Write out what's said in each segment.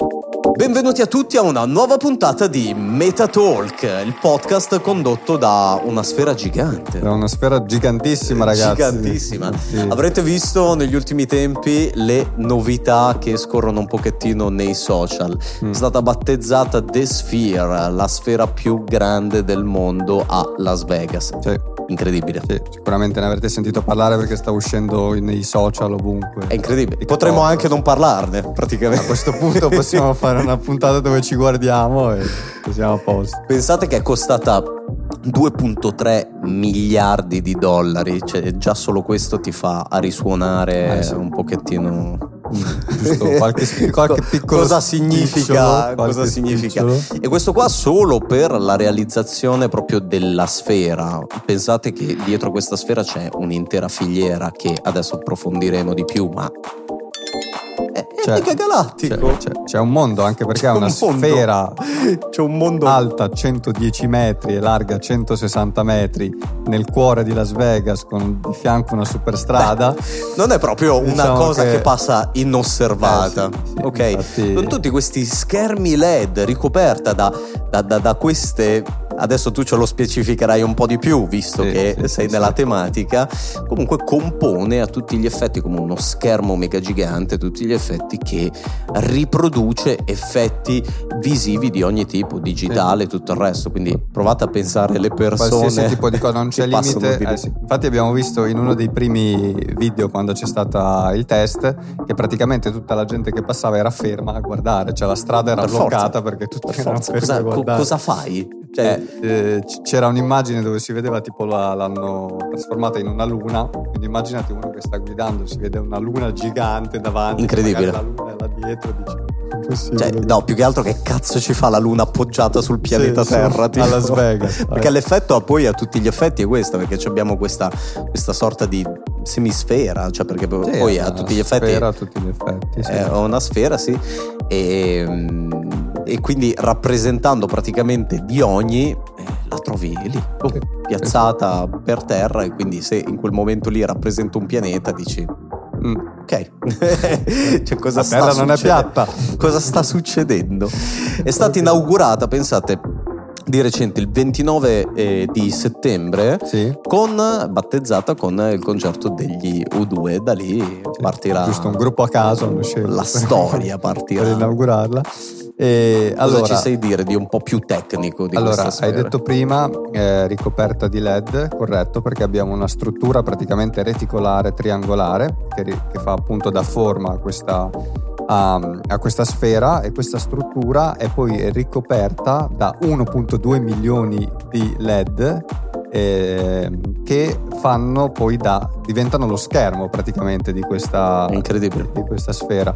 Benvenuti a tutti a una nuova puntata di Meta Talk, il podcast condotto da una sfera gigante. Da una sfera gigantissima, ragazzi. Gigantissima. Sì. Avrete visto negli ultimi tempi le novità che scorrono un pochettino nei social. Mm. È stata battezzata The Sphere, la sfera più grande del mondo a Las Vegas. Sì, Incredibile. sì, sicuramente ne avrete sentito parlare perché sta uscendo nei social ovunque. È incredibile. Potremmo anche non parlarne, A praticamente. questo punto possiamo fare una puntata dove ci guardiamo e siamo a posto. Pensate che è costata 2.3 miliardi di dollari, cioè già solo questo ti fa a risuonare Eh, sì. un pochettino Giusto, qualche, qualche piccolo cosa significa, cosa significa. E questo qua solo per la realizzazione proprio della sfera. Pensate che dietro questa sfera c'è un'intera filiera che adesso approfondiremo di più, ma è, è C'è- mica galattico. C'è, c'è- c'è un mondo anche perché è una un mondo. sfera C'è un mondo alta 110 metri e larga 160 metri nel cuore di Las Vegas con di fianco una superstrada. Non è proprio una Diciamo cosa che... che- passa inosservata, Eh, sì, sì, ok? infatti- Con tutti questi schermi LED ricoperta da, da- da- da queste. Adesso tu ce lo specificherai un po' di più, visto Sì, che sì, sei sì, nella tematica. Comunque compone a tutti gli effetti come uno schermo mega gigante, a tutti gli effetti che riproduce effetti visivi di ogni tipo, digitale e tutto il resto. Quindi provate a pensare alle persone. qualsiasi tipo di cosa non c'è limite eh infatti abbiamo visto in uno dei primi video quando c'è stato il test che praticamente tutta la gente che passava era ferma a guardare cioè la strada era Per forza. bloccata perché tutti Per erano forza, fermi cosa, co- guardare cosa fai? Cioè, Eh, eh, c'era un'immagine dove si vedeva tipo la- l'hanno trasformata in una luna quindi immaginate uno che sta guidando si vede una luna gigante davanti Incredibile. la luna è là dietro impossibile Cioè, no, più che altro che cazzo ci fa la luna appoggiata sul pianeta Sì, Terra? tipo? a Las Vegas. perché l'effetto ha poi a tutti gli effetti è questo, perché abbiamo questa, questa sorta di semisfera, cioè perché Sì, poi a tutti gli effetti sfera a tutti gli effetti sì. è una sfera, sì, e, e quindi rappresentando praticamente di ogni, eh, la trovi lì, Sì. piazzata per terra e quindi se in quel momento lì rappresenta un pianeta dici... Mm. Ok, cioè, cosa sta non è piatta. Cosa sta succedendo? È stata inaugurata, pensate, di recente il 29 eh, di settembre, Sì. con, battezzata con il concerto degli U2. Da lì partirà Giusto un gruppo a caso la storia partirà. per inaugurarla. E Cosa allora, ci sai dire di un po' più tecnico di allora hai sfera? detto prima eh, ricoperta di LED, corretto, perché abbiamo una struttura praticamente reticolare triangolare che, che fa appunto da forma a questa, a, a questa sfera e questa struttura è poi ricoperta da 1.2 milioni di LED eh, che fanno poi da diventano lo schermo praticamente di questa, di questa sfera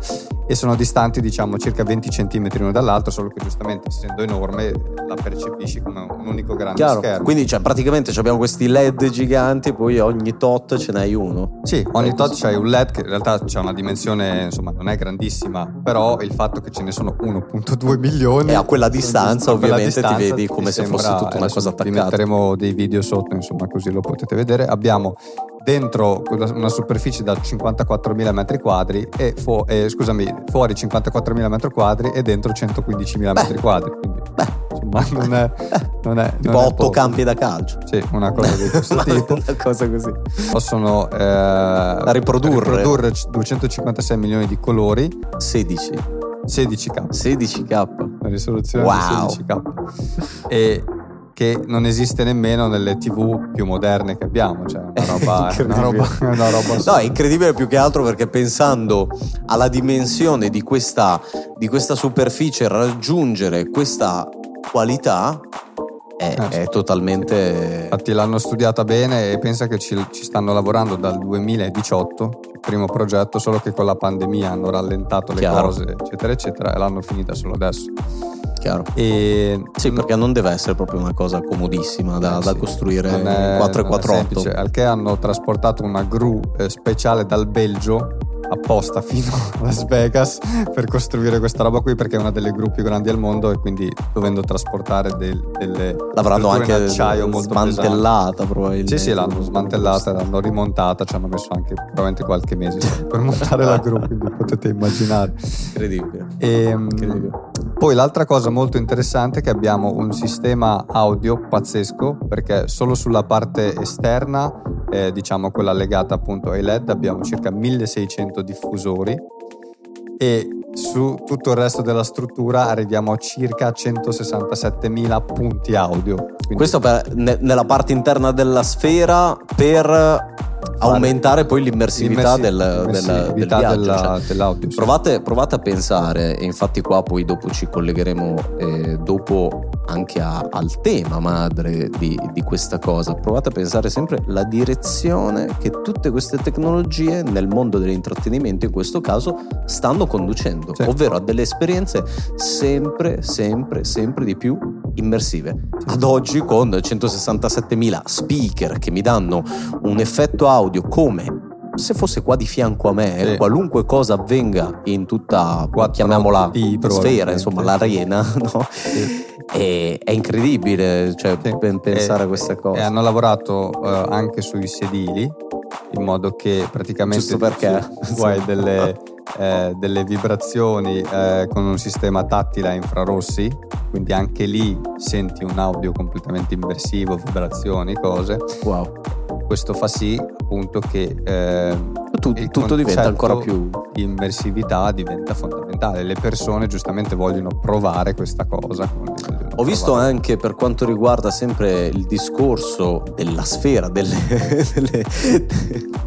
e sono distanti diciamo circa 20 cm l'uno dall'altro solo che giustamente essendo enorme la percepisci come un unico grande Chiaro. schermo Quindi cioè, praticamente abbiamo questi LED giganti, poi ogni tot ce n'hai uno. sì ogni Eh, tot c'hai un LED che in realtà c'ha una dimensione insomma non è grandissima però il fatto che ce ne sono 1.2 milioni E a quella distanza, a quella ovviamente, ti distanza vedi come ti se fosse tutta una adesso cosa vi attaccata. metteremo dei video sotto insomma così lo potete vedere abbiamo dentro una superficie da 54.000 metri quadri e fu- eh, scusami fuori 54.000 metri quadri e dentro 115.000 metri quadri quindi Beh, insomma non è, non è tipo non è otto poco. campi da calcio. sì una cosa di questo tipo Una cosa così. possono eh, riprodurre. riprodurre 256 milioni di colori 16. 16K 16k. la risoluzione Wow. di 16K e che non esiste nemmeno nelle tv più moderne che abbiamo cioè una roba, è una roba, una roba No, è incredibile più che altro perché pensando alla dimensione di questa, di questa superficie, raggiungere questa qualità è, Eh, è totalmente... infatti l'hanno studiata bene e pensa che ci, ci stanno lavorando dal 2018 il primo progetto solo che con la pandemia hanno rallentato le Chiaro. cose eccetera eccetera e l'hanno finita solo adesso Chiaro. e Sì, perché non deve essere proprio una cosa comodissima da, Eh, da sì. costruire Non è- in 4 e non è 4 semplice, al che hanno trasportato una gru eh, speciale dal Belgio apposta fino a Las Vegas per costruire questa roba qui perché è una delle gruppi grandi al mondo e quindi dovendo trasportare del, delle l'avranno anche acciaio molto smantellata pesanti. probabilmente sì sì l'hanno smantellata l'hanno rimontata ci hanno messo anche probabilmente qualche mese per montare la gru quindi potete immaginare incredibile. e, incredibile poi l'altra cosa molto interessante è che abbiamo un sistema audio pazzesco perché solo sulla parte esterna eh, diciamo quella legata appunto ai LED abbiamo circa 1600 diffusori e su tutto il resto della struttura arriviamo a circa 167.000 punti audio. Quindi questo per, ne, nella parte interna della sfera per aumentare poi l'immersività, del, l'immersività del, viaggio, della- cioè, dell'audio. Provate, provate a pensare, e infatti qua poi dopo ci collegheremo eh, dopo anche a- al tema madre di, di questa cosa, provate a pensare sempre la direzione che tutte queste tecnologie nel mondo dell'intrattenimento in questo caso stanno conducendo, Sì. ovvero a delle esperienze sempre, sempre, sempre di più immersive. Ad oggi con 167.000 speaker che mi danno un effetto audio come se fosse qua di fianco a me, Sì. qualunque cosa avvenga in tutta, Quattro chiamiamola P, sfera, insomma l'arena, no? Sì. E- è incredibile cioè, Sì. pen- pensare E- a queste E cose. hanno lavorato eh, anche sui sedili in modo che praticamente Giusto perché. tu hai delle, eh, delle vibrazioni eh, con un sistema tattile a infrarossi, quindi anche lì senti un audio completamente immersivo, vibrazioni, cose. Wow. Questo fa sì appunto che eh, Tu- il tutto diventa ancora più immersività diventa fondamentale. Le persone giustamente vogliono provare questa cosa. vogliono Ho visto provare. anche per quanto riguarda sempre il discorso della sfera, delle, delle-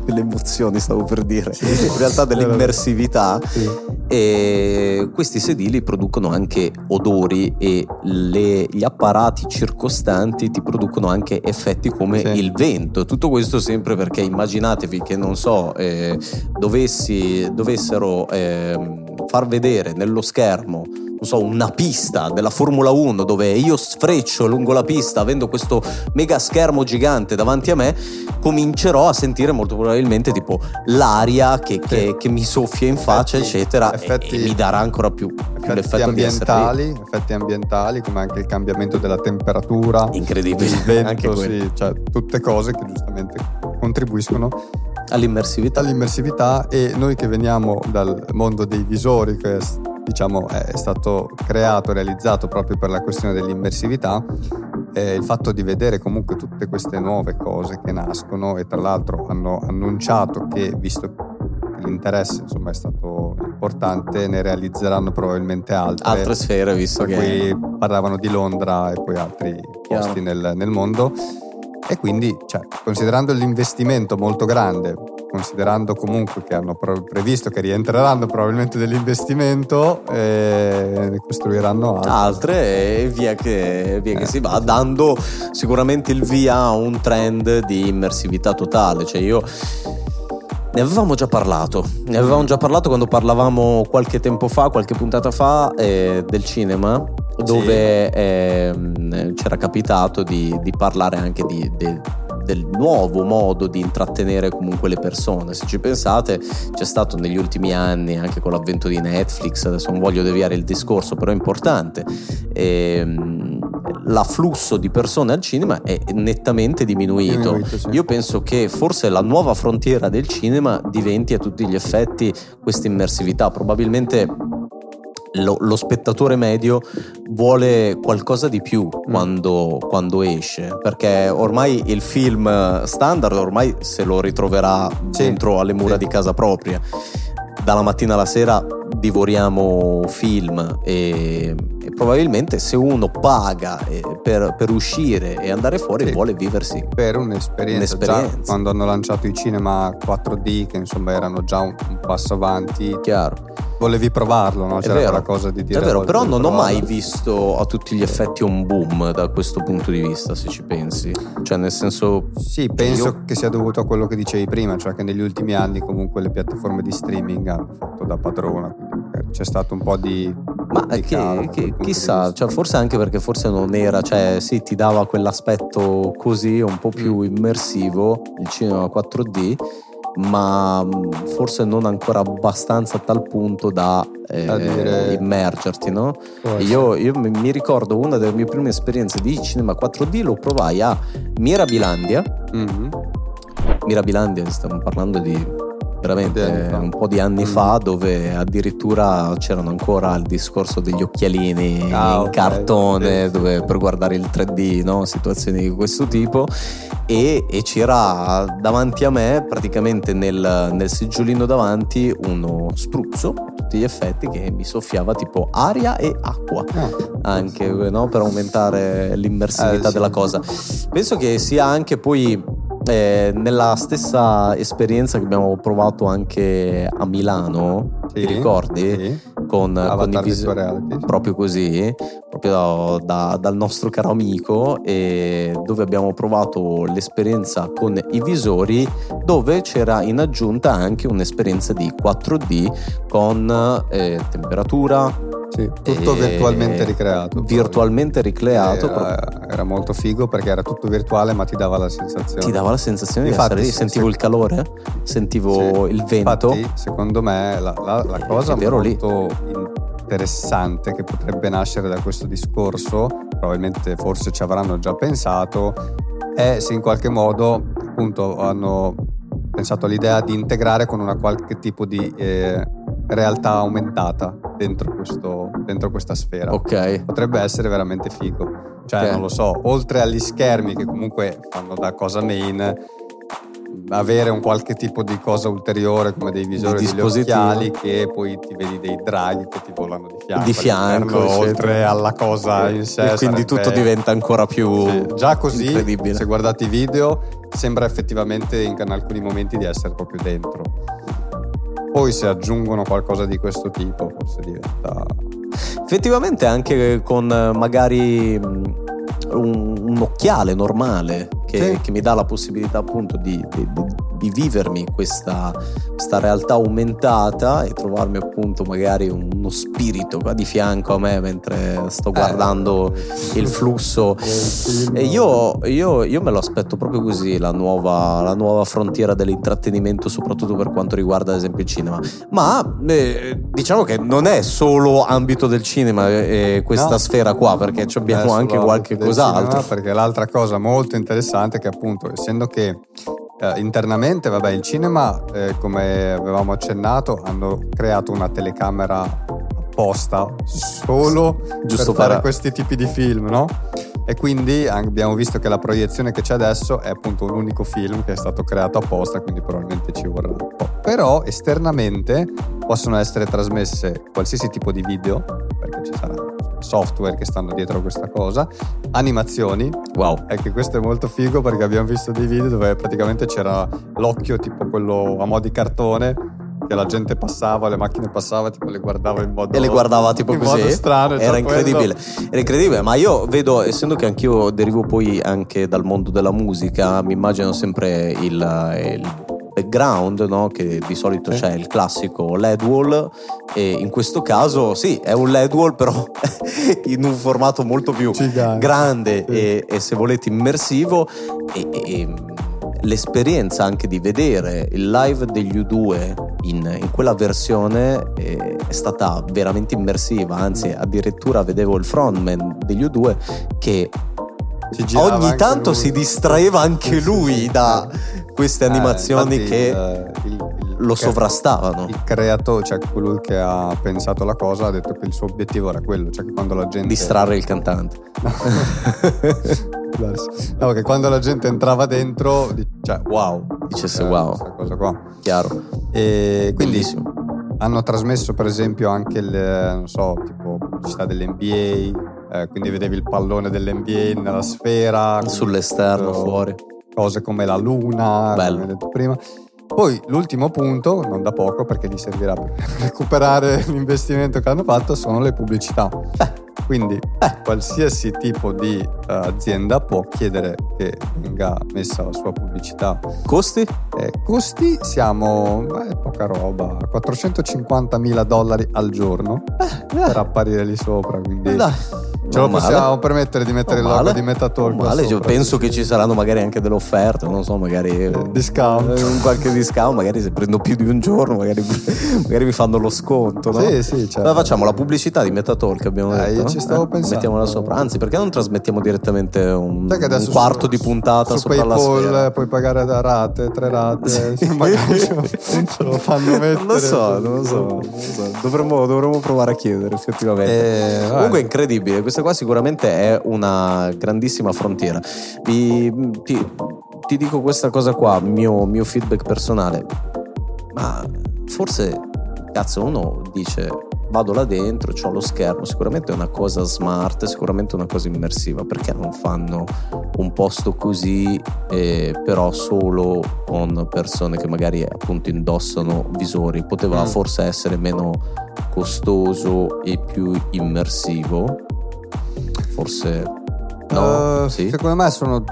delle emozioni, stavo per dire, in realtà dell'immersività. Sì. E questi sedili producono anche odori e le- gli apparati circostanti ti producono anche effetti come Sì. il vento. Tutto questo sempre perché immaginatevi che non so, eh, dovessi, dovessero ehm, far vedere nello schermo non so, una pista della Formula 1 dove io sfreccio lungo la pista avendo questo mega schermo gigante davanti a me, comincerò a sentire molto probabilmente tipo l'aria che, che- che mi soffia in faccia, Effetti- eccetera, e- effetti- e, mi darà ancora più, più effetti l'effetto ambientali, effetti ambientali come anche il cambiamento della temperatura, Incredibile, il vento, sì, cioè tutte cose che giustamente contribuiscono all'immersività. all'immersività e noi che veniamo dal mondo dei visori che è, diciamo è stato creato, realizzato proprio per la questione dell'immersività eh, il fatto di vedere comunque tutte queste nuove cose che nascono e tra l'altro hanno annunciato che visto che l'interesse insomma è stato importante ne realizzeranno probabilmente altre Altre sfere, visto che cui parlavano di Londra e poi altri Chiaro. posti nel, nel mondo e quindi cioè, considerando l'investimento molto grande considerando comunque che hanno previsto che rientreranno probabilmente dell'investimento eh, ne costruiranno altre. Altre e via che, via che Eh, si va, dando sicuramente il via a un trend di immersività totale. Cioè io ne avevamo già parlato, ne avevamo già parlato quando parlavamo qualche tempo fa, qualche puntata fa eh, del cinema, dove ehm, c'era capitato di, di parlare anche di- de- del nuovo modo di intrattenere comunque le persone. Se ci pensate, c'è stato negli ultimi anni, anche con l'avvento di Netflix, adesso non voglio deviare il discorso, però è importante, ehm, l'afflusso di persone al cinema è nettamente diminuito. Diminuito, sì. Io penso che forse la nuova frontiera del cinema diventi a tutti gli effetti questa immersività. Probabilmente lo, lo spettatore medio vuole qualcosa di più Mm. quando, quando esce, perché ormai il film standard ormai se lo ritroverà Sì, dentro alle mura sì. di casa propria. Dalla mattina alla sera divoriamo film e, e probabilmente se uno paga eh, per, per uscire e andare fuori Sì. vuole viversi per un'esperienza. Un'esperienza. Quando hanno lanciato i cinema 4D che insomma erano già un, un passo avanti chiaro. volevi provarlo no? C'era vero. quella cosa di dire È vero, "Voglio però non ho provarlo". mai visto a tutti gli effetti un boom da questo punto di vista, se ci pensi. Cioè, nel senso, Sì, penso Io- che sia dovuto a quello che dicevi prima, cioè che negli ultimi anni comunque le piattaforme di streaming hanno fatto da padrona, quindi c'è stato un po' di... ma che- calo da che- chissà, cioè, forse anche perché forse non era, cioè, sì, ti dava quell'aspetto così un po' più Mm. immersivo, il cinema 4D. ma mm, forse non ancora abbastanza a tal punto da eh, dire- immergerti, no? Io, io mi ricordo una delle mie prime esperienze di cinema 4D lo provai a Mirabilandia. Mhm. Mirabilandia, stiamo parlando di veramente un po' di anni Mm. fa, dove addirittura c'erano ancora il discorso degli occhialini Ah, in ok. cartone, Sì, dove per guardare il 3D, no? situazioni di questo tipo. E, e c'era davanti a me, praticamente nel, nel seggiolino davanti, uno spruzzo tutti gli effetti che mi soffiava tipo aria e acqua Ah. anche no? per aumentare l'immersività Eh, sì. della cosa. Penso che sia anche poi eh, nella stessa esperienza che abbiamo provato anche a Milano, Sì, ti ricordi? sì. Con, con i Avatar vis- Virtual Reality. proprio così, proprio da- dal nostro caro amico, e dove abbiamo provato l'esperienza con i visori, dove c'era in aggiunta anche un'esperienza di 4D con eh, temperatura, Sì, tutto virtualmente ricreato. virtualmente ricreato. Era, era molto figo perché era tutto virtuale ma ti dava la sensazione. ti dava la sensazione Infatti, di essere lì, se- sentivo se- il calore, sentivo Sì. il vento. Infatti, secondo me, la, la- la Eh, cosa vero lì. molto interessante che potrebbe nascere da questo discorso, probabilmente forse ci avranno già pensato, è se in qualche modo appunto hanno pensato all'idea di integrare con una qualche tipo di eh, realtà aumentata dentro, questo, dentro questa sfera. Ok, Potrebbe essere veramente figo. Cioè, Ok. non lo so, oltre agli schermi che comunque fanno da cosa main, avere un qualche tipo di cosa ulteriore come dei visori, degli occhiali che poi ti vedi dei draghi che ti volano di fianco. Di fianco, oltre alla cosa in sé. e quindi sarebbe- tutto diventa ancora più Sì, Già così, incredibile. se guardate i video, sembra effettivamente in alcuni momenti di essere proprio dentro. Poi se aggiungono qualcosa di questo tipo, forse diventa... Effettivamente anche con magari mh, un, un occhiale normale che, Sì. che mi dà la possibilità appunto di, di- di- di vivermi questa, questa realtà aumentata e trovarmi appunto magari uno spirito qua di fianco a me mentre sto guardando Eh, il flusso. E io, io- io me lo aspetto proprio così, la nuova, la nuova frontiera dell'intrattenimento, soprattutto per quanto riguarda ad esempio il cinema. Ma eh, diciamo che non è solo ambito del cinema eh, questa No. sfera qua, perché ci abbiamo anche qualche cos'altro. cinema, perché l'altra cosa molto interessante è che appunto essendo che eh, internamente vabbè il cinema eh, come avevamo accennato hanno creato una telecamera apposta solo Giusto per fare per- questi tipi di film no? e quindi abbiamo visto che la proiezione che c'è adesso è appunto un unico film che è stato creato apposta quindi probabilmente ci vorrà un po' però esternamente possono essere trasmesse qualsiasi tipo di video perché ci sarà software che stanno dietro a questa cosa animazioni Wow. è che questo è molto figo perché abbiamo visto dei video dove praticamente c'era l'occhio tipo quello a mo' di cartone che la gente passava, le macchine passava, tipo le guardava in modo E le guardava tipo in così. modo strano, Era quello- incredibile. Era incredibile, ma io vedo, essendo che anch'io derivo poi anche dal mondo della musica, mi immagino sempre il, il background, no? che di solito c'è il classico LED wall e in questo caso sì, è un LED wall però in un formato molto più Gigante. grande Sì. e, e se volete immersivo e, e- l'esperienza anche di vedere il live degli U2 in, in quella versione eh, è stata veramente immersiva anzi addirittura vedevo il frontman degli U2 che ogni tanto si distraeva anche lui da queste Eh, animazioni infatti che il- il- il- lo che- sovrastavano. il creatore, cioè colui che ha pensato la cosa ha detto che il suo obiettivo era quello, cioè che quando la gente distrarre il cantante. No, che quando la gente entrava dentro, cioè wow, Dicesse wow. questa cosa qua. chiaro. E quindi bellissimo. hanno trasmesso per esempio anche il, non so, tipo pubblicità dell'NBA, eh, quindi vedevi il pallone dell'NBA nella sfera. sull'esterno tutto- fuori Cose come la luna, Bello. come detto prima. Poi l'ultimo punto, non da poco perché gli servirà per recuperare l'investimento che hanno fatto, sono le pubblicità. Quindi qualsiasi tipo di eh, azienda può chiedere che venga messa la sua pubblicità costi? eh, costi siamo, beh, poca roba, 450 mila dollari al giorno per apparire lì sopra. Quindi, Dai, Ce lo possiamo permettere di mettere il Non logo male. di Metatalk. Male, io sopra, penso che ci saranno magari anche delle offerte, non so, magari discount. eh, un qualche discount, magari se prendo più di un giorno, magari, magari mi fanno lo sconto, no? Sì, sì, certo. Allora facciamo la pubblicità di Metatalk, abbiamo Eh, detto. io ci stavo pensando. Mettiamola sopra. Anzi, perché non trasmettiamo direttamente un, un quarto su- di puntata su sopra la PayPal sfera? puoi pagare da rate, tre rate, Sì. magari ce lo- fanno mettere. Non lo so, non lo so. non lo so. Dovremmo, dovremmo provare a chiedere effettivamente. Eh, Comunque è incredibile, questa qua sicuramente è una grandissima frontiera. Vi- ti, ti dico questa cosa qua, mio, mio feedback personale, ma forse, cazzo, uno dice vado là dentro, ho lo schermo, sicuramente è una cosa smart, sicuramente è una cosa immersiva, perché non fanno un posto così, eh, però solo con persone che magari appunto indossano visori? Poteva Mm. forse essere meno costoso e più immersivo? Forse no? Eh, sì? Secondo me sono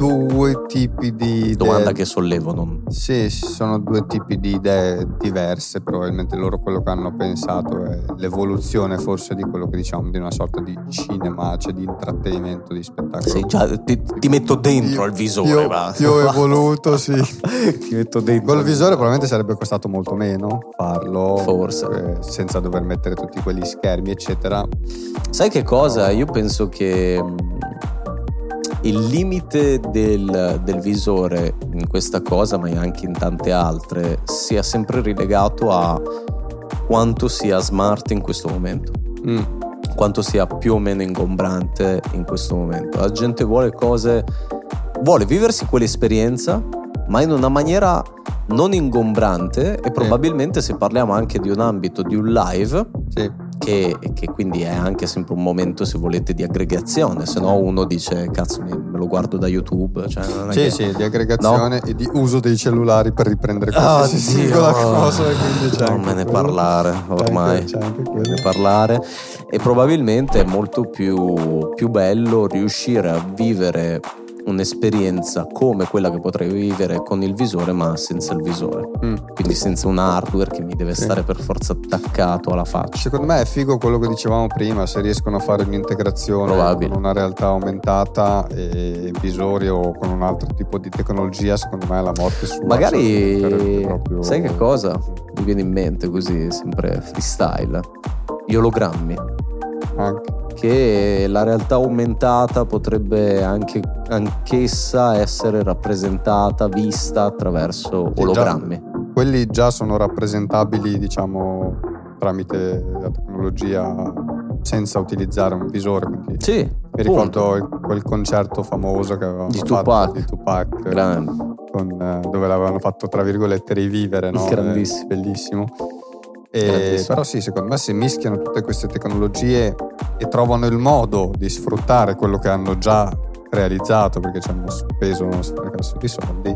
due tipi di Domanda idee. che sollevo, non... Sì, sono due tipi di idee diverse, probabilmente loro quello che hanno pensato è l'evoluzione forse di quello che diciamo di una sorta di cinema, cioè di intrattenimento, di spettacolo. Sì, già, ti, ti metto dentro al visore, più, evoluto, sì. ti metto dentro. Col visore probabilmente sarebbe costato molto meno farlo, Forse. eh, senza dover mettere tutti quegli schermi, eccetera. Sai che cosa? Io penso che mm, il limite del, del visore in questa cosa, ma anche in tante altre, sia sempre rilegato a quanto sia smart in questo momento, Mm. quanto sia più o meno ingombrante in questo momento. La gente vuole cose, vuole viversi quell'esperienza, ma in una maniera non ingombrante e probabilmente se parliamo anche di un ambito di un live Sì. Che, che quindi è anche sempre un momento se volete di aggregazione. Se no uno dice cazzo me lo guardo da youtube cioè non Sì, che- sì, di aggregazione e di uso dei cellulari per riprendere qualsiasi Oddio, singola cosa. quindi c'è non anche me ne parlare C'è ormai. anche- c'è anche me quello. ne parlare. E probabilmente è molto più, più bello riuscire a vivere un'esperienza come quella che potrei vivere con il visore ma senza il visore Mm. quindi senza un hardware che mi deve Sì. stare per forza attaccato alla faccia Secondo me è figo quello che dicevamo prima, se riescono a fare un'integrazione Probabile. con una realtà aumentata e visori o con un altro tipo di tecnologia, secondo me la morte sua Magari, sarebbe proprio- sai che cosa? Mi viene in mente così, sempre freestyle. Gli ologrammi. Anche. Che la realtà aumentata potrebbe anche, anch'essa essere rappresentata, vista attraverso ologrammi. Quelli già sono rappresentabili, diciamo, tramite la tecnologia senza utilizzare un visore. Quindi Sì, mi ricordo il- quel concerto famoso che avevano Di fatto Tupac. di Tupac, grande. con, eh, dove l'avevano fatto tra virgolette rivivere, no? Grandissimo. Bellissimo. E- però sì, secondo me se mischiano tutte queste tecnologie e trovano il modo di sfruttare quello che hanno già realizzato, perché ci hanno speso uno sfracasso di soldi,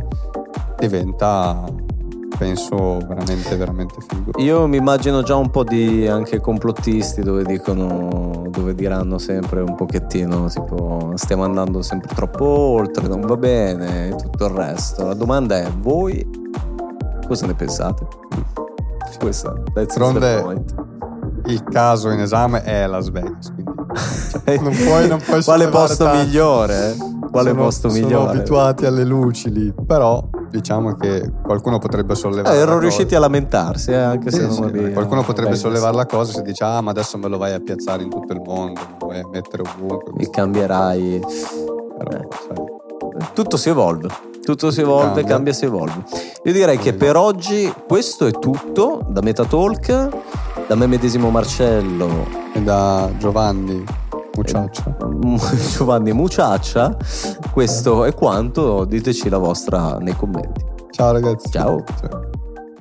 diventa, penso, veramente, veramente figo. Io mi immagino già un po' di anche complottisti dove dicono, dove diranno sempre un pochettino tipo stiamo andando sempre troppo oltre, non va bene e tutto il resto. La domanda è voi cosa ne pensate? Questa, that's the point. Il caso in esame è Las Vegas, quindi cioè, non puoi, non puoi Quale posto tanto. migliore? Quale sono, posto sono migliore? abituati alle luci lì, però diciamo che qualcuno potrebbe sollevare Eh, erano riusciti a lamentarsi, eh, anche Sì, se non sì, qualcuno potrebbe Vegas. sollevare la cosa se dice ah ma adesso me lo vai a piazzare in tutto il mondo, me lo vai a mettere ovunque. Mi cambierai. Però, Eh. sai, Tutto si evolve. Tutto si evolve, Cambia. cambia, si evolve. Io direi che per oggi questo è tutto da Metatalk, da me medesimo Marcello, E da Giovanni Mucciaccia. Giovanni Muciaccia. Questo è quanto, diteci la vostra nei commenti. Ciao ragazzi. Ciao. Ciao.